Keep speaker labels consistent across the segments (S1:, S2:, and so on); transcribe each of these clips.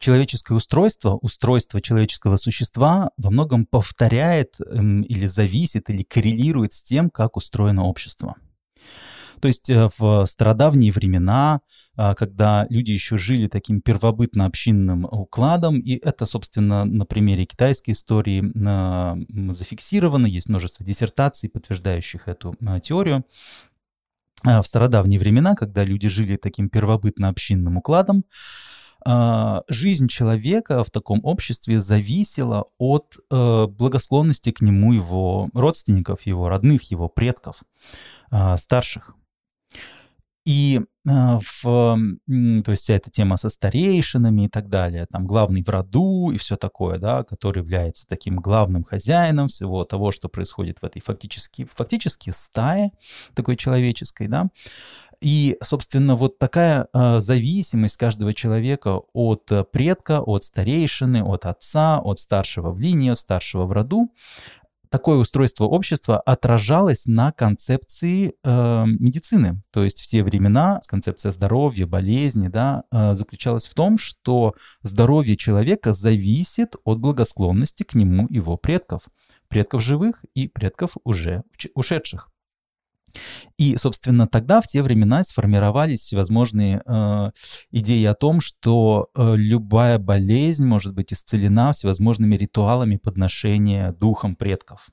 S1: человеческое устройство, устройство человеческого существа во многом повторяет эм, или зависит, или коррелирует с тем, как устроено общество. То есть э, в стародавние времена, а, когда люди еще жили таким первобытно-общинным укладом, и это, собственно, на примере китайской истории а, зафиксировано, есть множество диссертаций, подтверждающих эту а, теорию, в стародавние времена, когда люди жили таким первобытно-общинным укладом, жизнь человека в таком обществе зависела от э, благосклонности к нему его родственников, его родных, его предков, старших. И а, в, то есть вся эта тема со старейшинами и так далее, там главный в роду и все такое, да, который является таким главным хозяином всего того, что происходит в этой фактически, фактически стае такой человеческой, да. И, собственно, вот такая э, зависимость каждого человека от предка, от старейшины, от отца, от старшего в линии, от старшего в роду, такое устройство общества отражалось на концепции э, медицины. То есть все времена концепция здоровья, болезни, да, э, заключалась в том, что здоровье человека зависит от благосклонности к нему его предков. Предков живых и предков уже ушедших. И, собственно, тогда, в те времена, сформировались всевозможные э, идеи о том, что э, любая болезнь может быть исцелена всевозможными ритуалами подношения духом предков.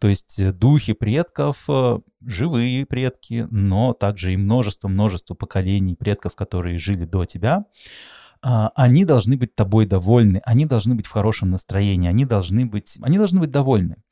S1: То есть э, духи предков, э, живые предки, но также и множество-множество поколений предков, которые жили до тебя, э, они должны быть тобой довольны, они должны быть в хорошем настроении, они должны быть, они должны быть довольны.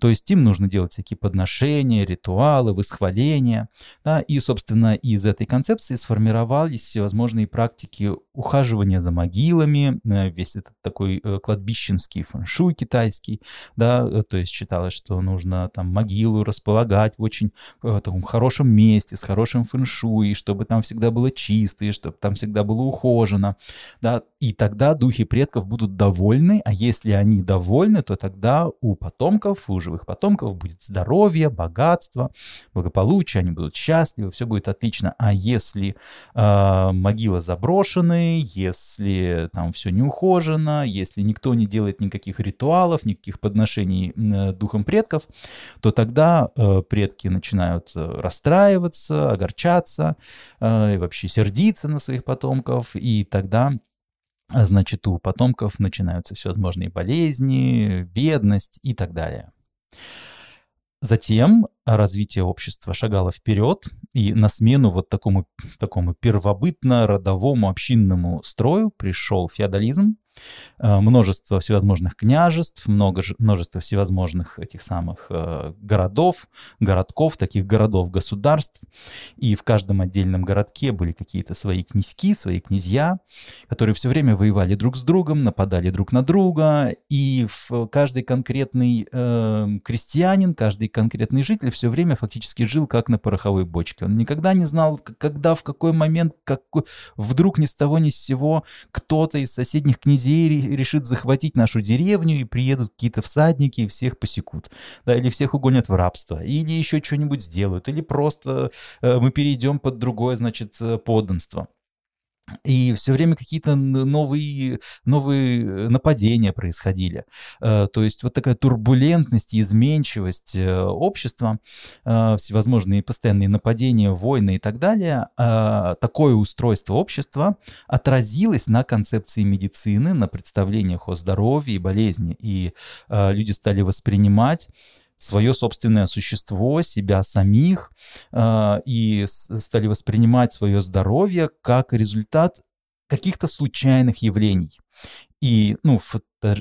S1: То есть им нужно делать всякие подношения, ритуалы, восхваления. Да? И, собственно, из этой концепции сформировались всевозможные практики ухаживания за могилами, э, весь этот такой э, кладбищенский фэншуй китайский. Да? Э, то есть считалось, что нужно там могилу располагать в очень в таком хорошем месте, с хорошим фэншуй, чтобы там всегда было чисто, и чтобы там всегда было ухожено. Да? И тогда духи предков будут довольны, а если они довольны, то тогда у потомков потомков, у живых потомков будет здоровье, богатство, благополучие, они будут счастливы, все будет отлично. А если э, могила заброшены, если там все не ухожено, если никто не делает никаких ритуалов, никаких подношений э, духом предков, то тогда э, предки начинают э, расстраиваться, огорчаться э, и вообще сердиться на своих потомков, и тогда значит, у потомков начинаются всевозможные болезни, бедность и так далее. Затем развитие общества шагало вперед, и на смену вот такому, такому первобытно-родовому общинному строю пришел феодализм, множество всевозможных княжеств, много, множество всевозможных этих самых э, городов, городков, таких городов-государств. И в каждом отдельном городке были какие-то свои князьки, свои князья, которые все время воевали друг с другом, нападали друг на друга. И в каждый конкретный э, крестьянин, каждый конкретный житель все время фактически жил как на пороховой бочке. Он никогда не знал, когда, в какой момент, как, вдруг ни с того ни с сего кто-то из соседних князей князей решит захватить нашу деревню, и приедут какие-то всадники и всех посекут. Да, или всех угонят в рабство, или еще что-нибудь сделают, или просто э, мы перейдем под другое, значит, э, подданство. И все время какие-то новые, новые э, нападения происходили. Э, то есть вот такая турбулентность и изменчивость э, общества, всевозможные постоянные нападения, войны и так далее, такое устройство общества отразилось на концепции медицины, на представлениях о здоровье и болезни. И люди стали воспринимать свое собственное существо, себя самих, э, и стали воспринимать свое здоровье как результат каких-то случайных явлений. И ну, в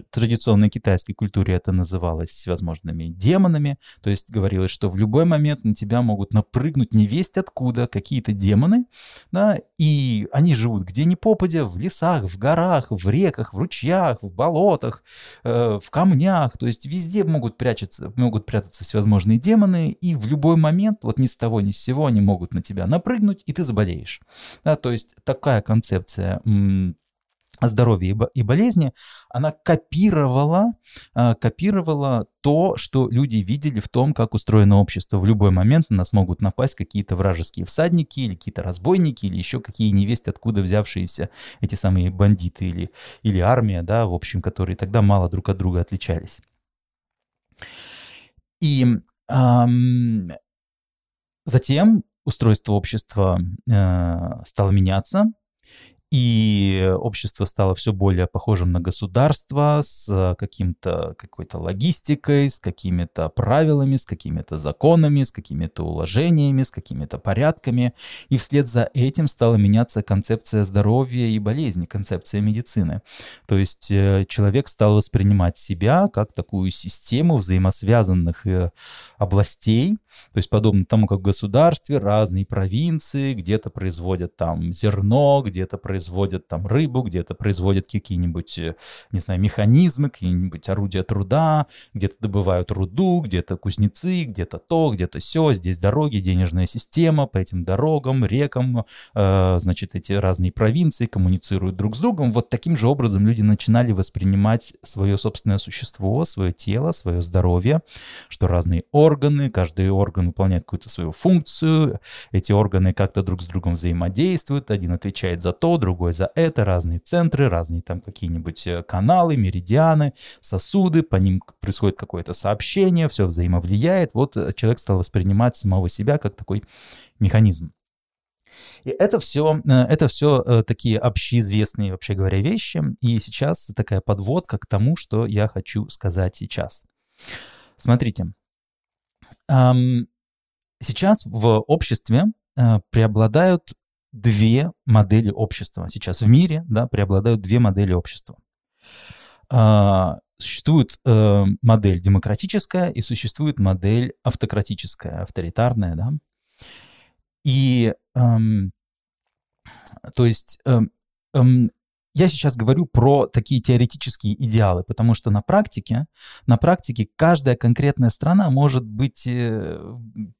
S1: традиционной китайской культуре это называлось всевозможными демонами, то есть говорилось, что в любой момент на тебя могут напрыгнуть невесть откуда какие-то демоны, да, и они живут где ни попадя, в лесах, в горах, в реках, в ручьях, в болотах, э, в камнях, то есть везде могут прятаться, могут прятаться всевозможные демоны, и в любой момент, вот ни с того ни с сего, они могут на тебя напрыгнуть, и ты заболеешь. Да, то есть такая концепция здоровья и болезни, она копировала, а, копировала то, что люди видели в том, как устроено общество. В любой момент на нас могут напасть какие-то вражеские всадники или какие-то разбойники или еще какие невесть, откуда взявшиеся эти самые бандиты или, или армия, да, в общем, которые тогда мало друг от друга отличались. И эм, затем устройство общества э, стало меняться, и общество стало все более похожим на государство с каким-то, какой-то логистикой, с какими-то правилами, с какими-то законами, с какими-то уложениями, с какими-то порядками. И вслед за этим стала меняться концепция здоровья и болезни, концепция медицины. То есть э, человек стал воспринимать себя как такую систему взаимосвязанных э, областей, то есть подобно тому, как в государстве разные провинции где-то производят там зерно, где-то производят производят там рыбу, где-то производят какие-нибудь, э, не знаю, механизмы, какие-нибудь орудия труда, где-то добывают руду, где-то кузнецы, где-то то, где-то все, здесь дороги, денежная система, по этим дорогам, рекам, э, значит, эти разные провинции коммуницируют друг с другом. Вот таким же образом люди начинали воспринимать свое собственное существо, свое тело, свое здоровье, что разные органы, каждый орган выполняет какую-то свою функцию, эти органы как-то друг с другом взаимодействуют, один отвечает за то, другой за это, разные центры, разные там какие-нибудь э, каналы, меридианы, сосуды, по ним происходит какое-то сообщение, все взаимовлияет. Вот э, человек стал воспринимать самого себя как такой механизм. И это все, э, это все такие общеизвестные, вообще говоря, вещи. И сейчас такая подводка к тому, что я хочу сказать сейчас. Смотрите, сейчас в обществе преобладают две модели общества. Сейчас в мире да, преобладают две модели общества. А, существует э, модель демократическая и существует модель автократическая, авторитарная. Да? И эм, то есть эм, эм, я сейчас говорю про такие теоретические идеалы, потому что на практике, на практике каждая конкретная страна может быть э,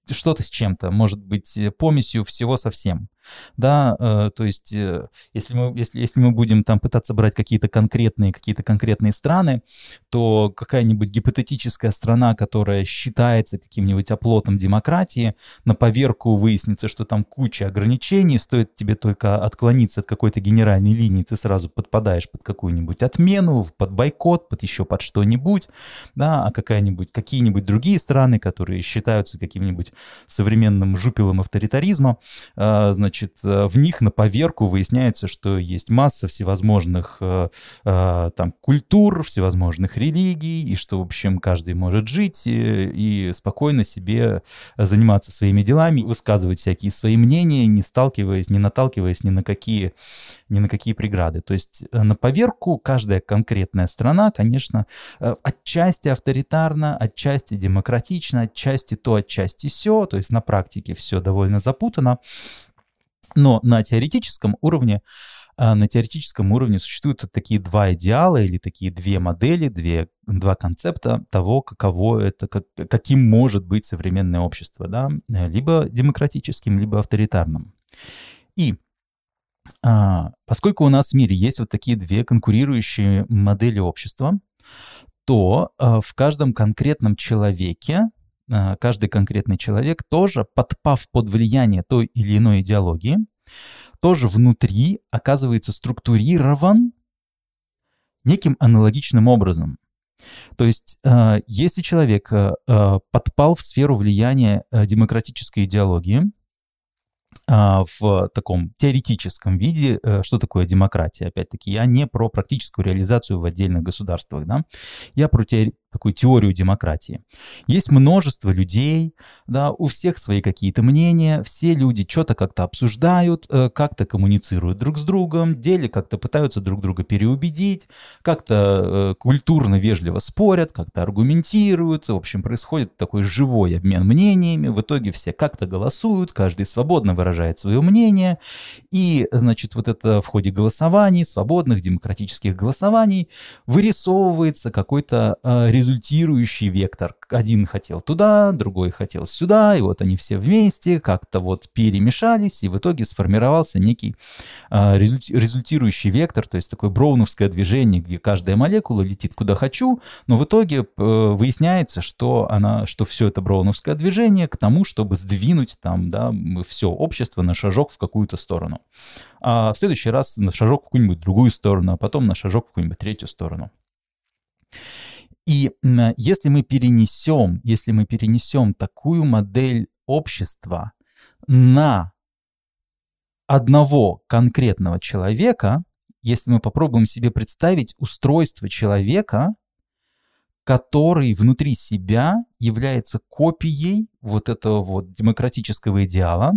S1: что-то с чем-то, может быть помесью всего со всем. Да, э, то есть э, если мы, если, если мы будем там пытаться брать какие-то конкретные, какие-то конкретные страны, то какая-нибудь гипотетическая страна, которая считается каким-нибудь оплотом демократии, на поверку выяснится, что там куча ограничений, стоит тебе только отклониться от какой-то генеральной линии, ты сразу подпадаешь под какую-нибудь отмену, под бойкот, под еще под что-нибудь, да, а какая-нибудь, какие-нибудь другие страны, которые считаются каким-нибудь современным жупелом авторитаризма, значит, значит, э, в них на поверку выясняется, что есть масса всевозможных э, э, там культур, всевозможных религий, и что, в общем, каждый может жить и, и спокойно себе заниматься своими делами, высказывать всякие свои мнения, не сталкиваясь, не наталкиваясь ни на какие, ни на какие преграды. То есть на поверку каждая конкретная страна, конечно, отчасти авторитарна, отчасти демократична, отчасти то, отчасти все, то есть на практике все довольно запутано. Но на теоретическом уровне а, на теоретическом уровне существуют такие два идеала или такие две модели, две, два концепта того, каково это, как, каким может быть современное общество, да, либо демократическим, либо авторитарным. И а, поскольку у нас в мире есть вот такие две конкурирующие модели общества, то а, в каждом конкретном человеке а, каждый конкретный человек тоже, подпав под влияние той или иной идеологии, тоже внутри оказывается структурирован неким аналогичным образом. То есть, а, если человек а, подпал в сферу влияния демократической идеологии, в таком теоретическом виде, э, что такое демократия. Опять-таки, я не про практическую реализацию в отдельных государствах, да, я про те, такую теорию демократии. Есть множество людей, да, у всех свои какие-то мнения, все люди что-то как-то обсуждают, э, как-то коммуницируют друг с другом, деле как-то пытаются друг друга переубедить, как-то э, культурно, вежливо спорят, как-то аргументируют, в общем, происходит такой живой обмен мнениями, в итоге все как-то голосуют, каждый свободно выражает свое мнение, и, значит, вот это в ходе голосований, свободных демократических голосований, вырисовывается какой-то результат результирующий вектор, один хотел туда, другой хотел сюда, и вот они все вместе как-то вот перемешались, и в итоге сформировался некий э, результирующий вектор, то есть такое броуновское движение, где каждая молекула летит куда хочу, но в итоге э, выясняется, что она, что все это броуновское движение к тому, чтобы сдвинуть там, да, все общество на шажок в какую-то сторону. А в следующий раз на шажок в какую-нибудь другую сторону, а потом на шажок в какую-нибудь третью сторону. И если мы перенесем, если мы перенесем такую модель общества на одного конкретного человека, если мы попробуем себе представить устройство человека, который внутри себя является копией вот этого вот демократического идеала,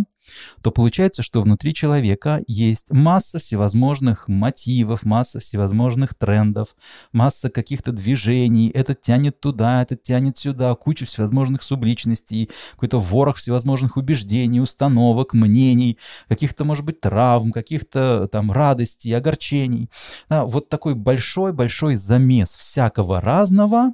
S1: то получается, что внутри человека есть масса всевозможных мотивов, масса всевозможных трендов, масса каких-то движений. Этот тянет туда, этот тянет сюда, куча всевозможных субличностей, какой-то ворох всевозможных убеждений, установок, мнений, каких-то, может быть, травм, каких-то там радостей, огорчений. Да, вот такой большой-большой замес всякого разного,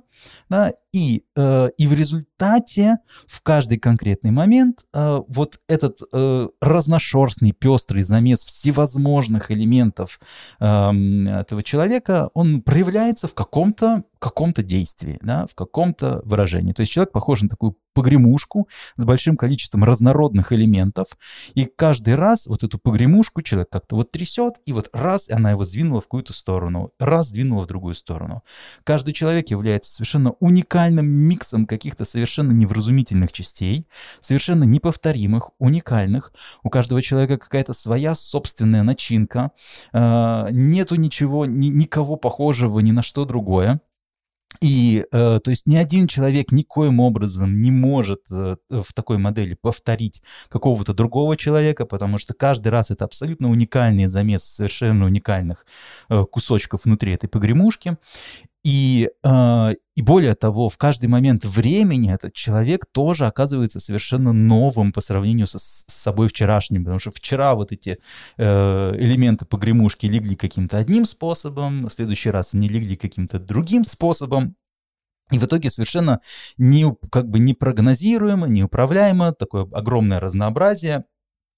S1: да, и, э, и в результате в каждый конкретный момент э, вот этот э, разношерстный, пестрый замес всевозможных элементов э, этого человека, он проявляется в каком-то каком-то действии, да, в каком-то выражении. То есть человек похож на такую погремушку с большим количеством разнородных элементов, и каждый раз вот эту погремушку человек как-то вот трясет, и вот раз она его сдвинула в какую-то сторону, раз сдвинула в другую сторону. Каждый человек является совершенно уникальным миксом каких-то совершенно невразумительных частей, совершенно неповторимых, уникальных. У каждого человека какая-то своя собственная начинка, э, нету ничего, ни, никого похожего ни на что другое. И, э, то есть, ни один человек никоим образом не может э, в такой модели повторить какого-то другого человека, потому что каждый раз это абсолютно уникальный замес совершенно уникальных э, кусочков внутри этой погремушки. И, э, и более того, в каждый момент времени этот человек тоже оказывается совершенно новым по сравнению со, с собой вчерашним, потому что вчера вот эти э, элементы погремушки легли каким-то одним способом, в следующий раз они легли каким-то другим способом, и в итоге совершенно не, как бы непрогнозируемо, неуправляемо, такое огромное разнообразие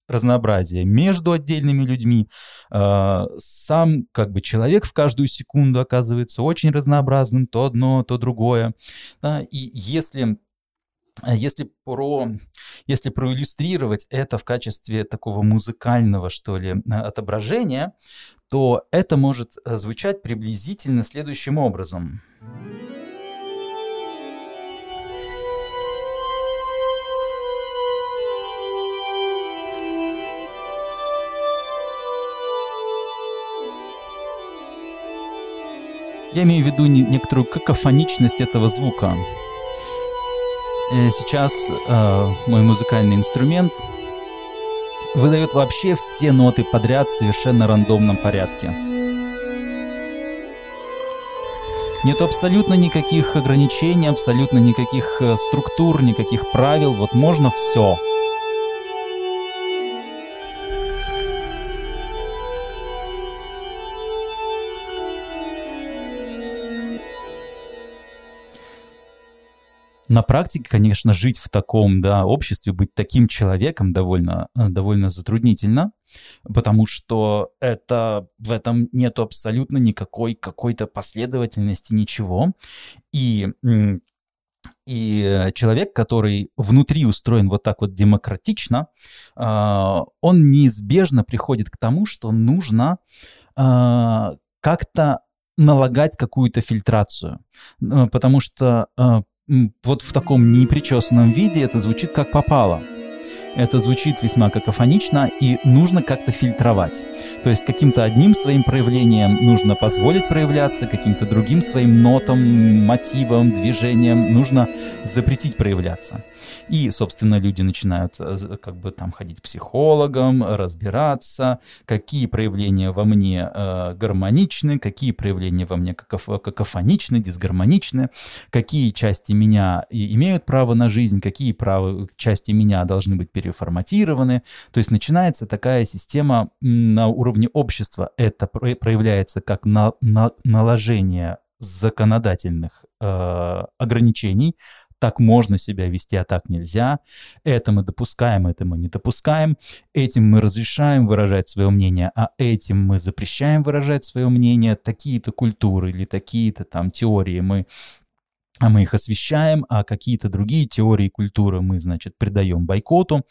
S1: разнообразие между отдельными людьми. А, сам как бы человек в каждую секунду оказывается очень разнообразным, то одно, то другое. И если если про, если проиллюстрировать это в качестве такого музыкального, что ли, отображения, то это может звучать приблизительно следующим образом. Я имею в виду некоторую какофоничность этого звука. Э, сейчас э, мой музыкальный инструмент выдает вообще все ноты подряд в совершенно рандомном порядке. Нет абсолютно никаких ограничений, абсолютно никаких э, структур, никаких правил. Вот можно все. На практике, конечно, жить в таком да, обществе, быть таким человеком довольно, э, довольно затруднительно, потому что это, в этом нет абсолютно никакой какой-то последовательности, ничего. И и человек, который внутри устроен вот так вот демократично, э, он неизбежно приходит к тому, что нужно э, как-то налагать какую-то фильтрацию. Потому что вот в таком непричесанном виде это звучит как попало. Это звучит весьма какофонично и нужно как-то фильтровать. То есть каким-то одним своим проявлением нужно позволить проявляться, каким-то другим своим нотам, мотивам, движениям нужно запретить проявляться. И, собственно, люди начинают э, как бы там ходить к психологам, разбираться, какие проявления во мне э, гармоничны, какие проявления во мне какоф какофоничны, дисгармоничны, какие части меня имеют право на жизнь, какие права, части меня должны быть переформатированы. То есть начинается такая система на уровне общества. Это проявляется как на, на, наложение законодательных э, ограничений, так можно себя вести, а так нельзя, это мы допускаем, это мы не допускаем, этим мы разрешаем выражать свое мнение, а этим мы запрещаем выражать свое мнение, такие-то культуры или такие-то там теории мы а мы их освещаем, а какие-то другие теории культуры мы, значит, придаем бойкоту.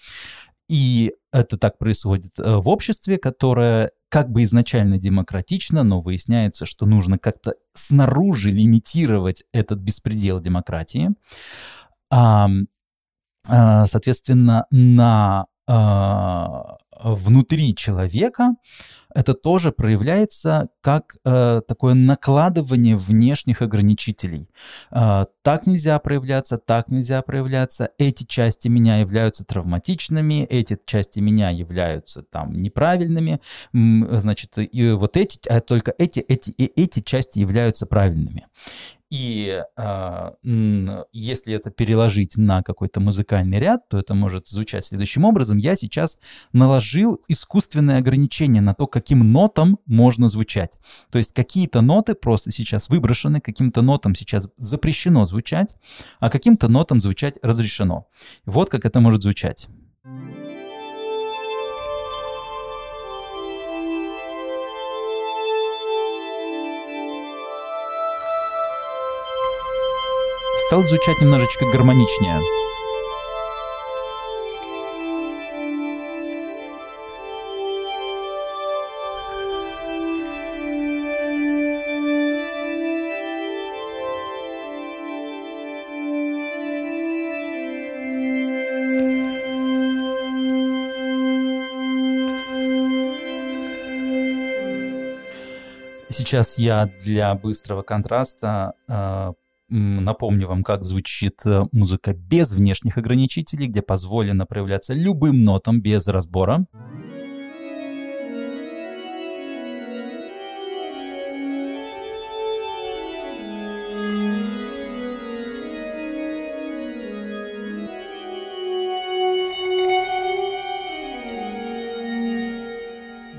S1: И это так происходит э, в обществе, которое как бы изначально демократично, но выясняется, что нужно как-то снаружи лимитировать этот беспредел демократии. А, соответственно, на внутри человека это тоже проявляется как э, такое накладывание внешних ограничителей. Э, так нельзя проявляться, так нельзя проявляться. Эти части меня являются травматичными, эти части меня являются там неправильными. Значит, и вот эти, а только эти, эти, и эти части являются правильными. И э, если это переложить на какой-то музыкальный ряд, то это может звучать следующим образом. Я сейчас наложил искусственное ограничение на то, каким нотам можно звучать. То есть какие-то ноты просто сейчас выброшены, каким-то нотам сейчас запрещено звучать, а каким-то нотам звучать разрешено. Вот как это может звучать. Стал звучать немножечко гармоничнее. Сейчас я для быстрого контраста э, Напомню вам, как звучит э, музыка без внешних ограничителей, где позволено проявляться любым нотам без разбора.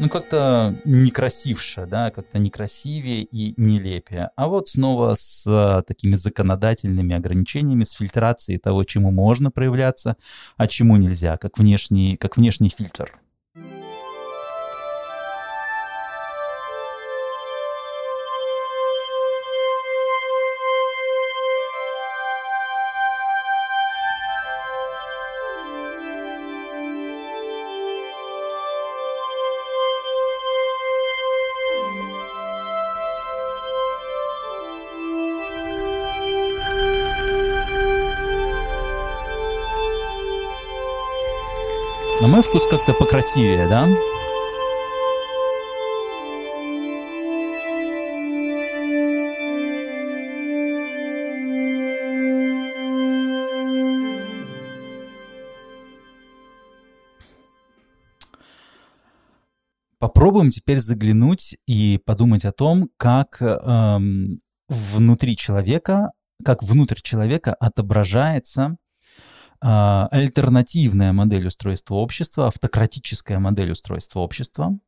S1: Ну, как-то некрасивше, да, как-то некрасивее и нелепее. А вот снова с а, такими законодательными ограничениями, с фильтрацией того, чему можно проявляться, а чему нельзя, как внешний, как внешний фильтр. На мой вкус как-то покрасивее, да? Попробуем теперь заглянуть и подумать о том, как эм, внутри человека, как внутрь человека отображается альтернативная модель устройства общества, автократическая модель устройства общества.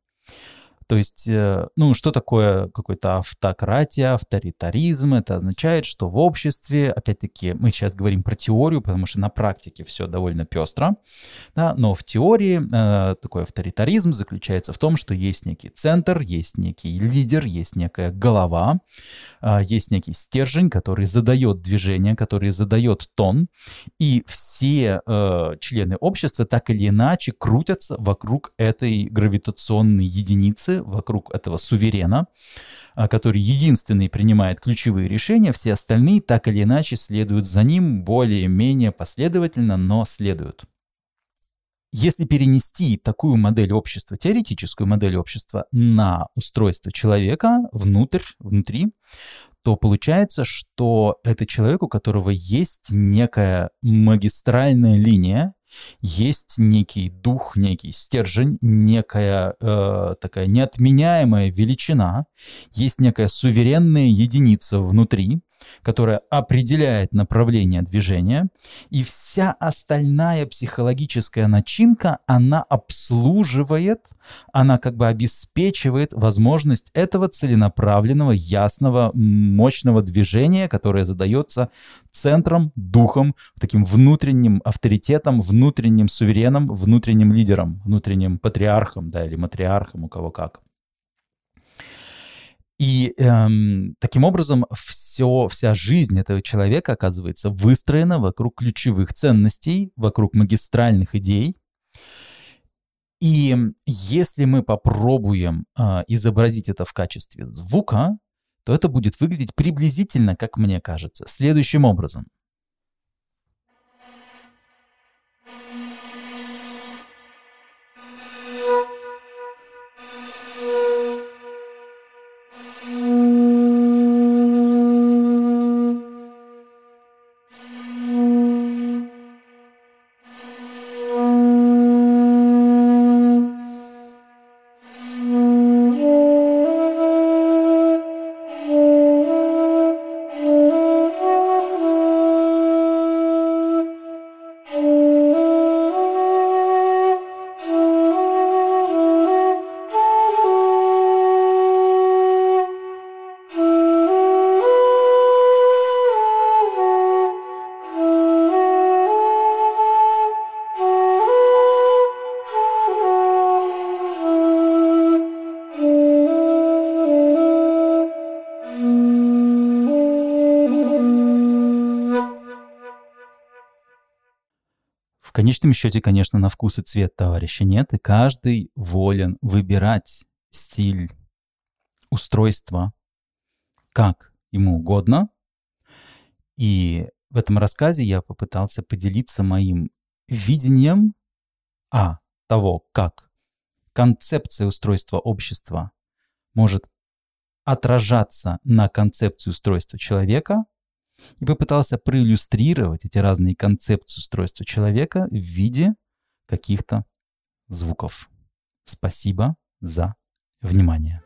S1: То есть, э, ну, что такое какой-то автократия, авторитаризм? Это означает, что в обществе, опять-таки, мы сейчас говорим про теорию, потому что на практике все довольно пестро, да, но в теории э, такой авторитаризм заключается в том, что есть некий центр, есть некий лидер, есть некая голова, э, есть некий стержень, который задает движение, который задает тон, и все э, члены общества так или иначе крутятся вокруг этой гравитационной единицы, вокруг этого суверена, а, который единственный принимает ключевые решения, все остальные так или иначе следуют за ним более-менее последовательно, но следуют. Если перенести такую модель общества, теоретическую модель общества на устройство человека внутрь, внутри, то получается, что это человек, у которого есть некая магистральная линия, есть некий дух, некий стержень, некая э, такая неотменяемая величина, есть некая суверенная единица внутри, которая определяет направление движения, и вся остальная психологическая начинка, она обслуживает, она как бы обеспечивает возможность этого целенаправленного, ясного, мощного движения, которое задается центром, духом, таким внутренним авторитетом, внутренним сувереном, внутренним лидером, внутренним патриархом, да, или матриархом, у кого как. И эм, таким образом все, вся жизнь этого человека оказывается выстроена вокруг ключевых ценностей, вокруг магистральных идей. И если мы попробуем э, изобразить это в качестве звука, то это будет выглядеть приблизительно, как мне кажется, следующим образом – конечном счете, конечно, на вкус и цвет товарища нет, и каждый волен выбирать стиль, устройство, как ему угодно. И в этом рассказе я попытался поделиться моим видением а. того, как концепция устройства общества может отражаться на концепции устройства человека, и попытался проиллюстрировать эти разные концепции устройства человека в виде каких-то звуков. Спасибо за внимание.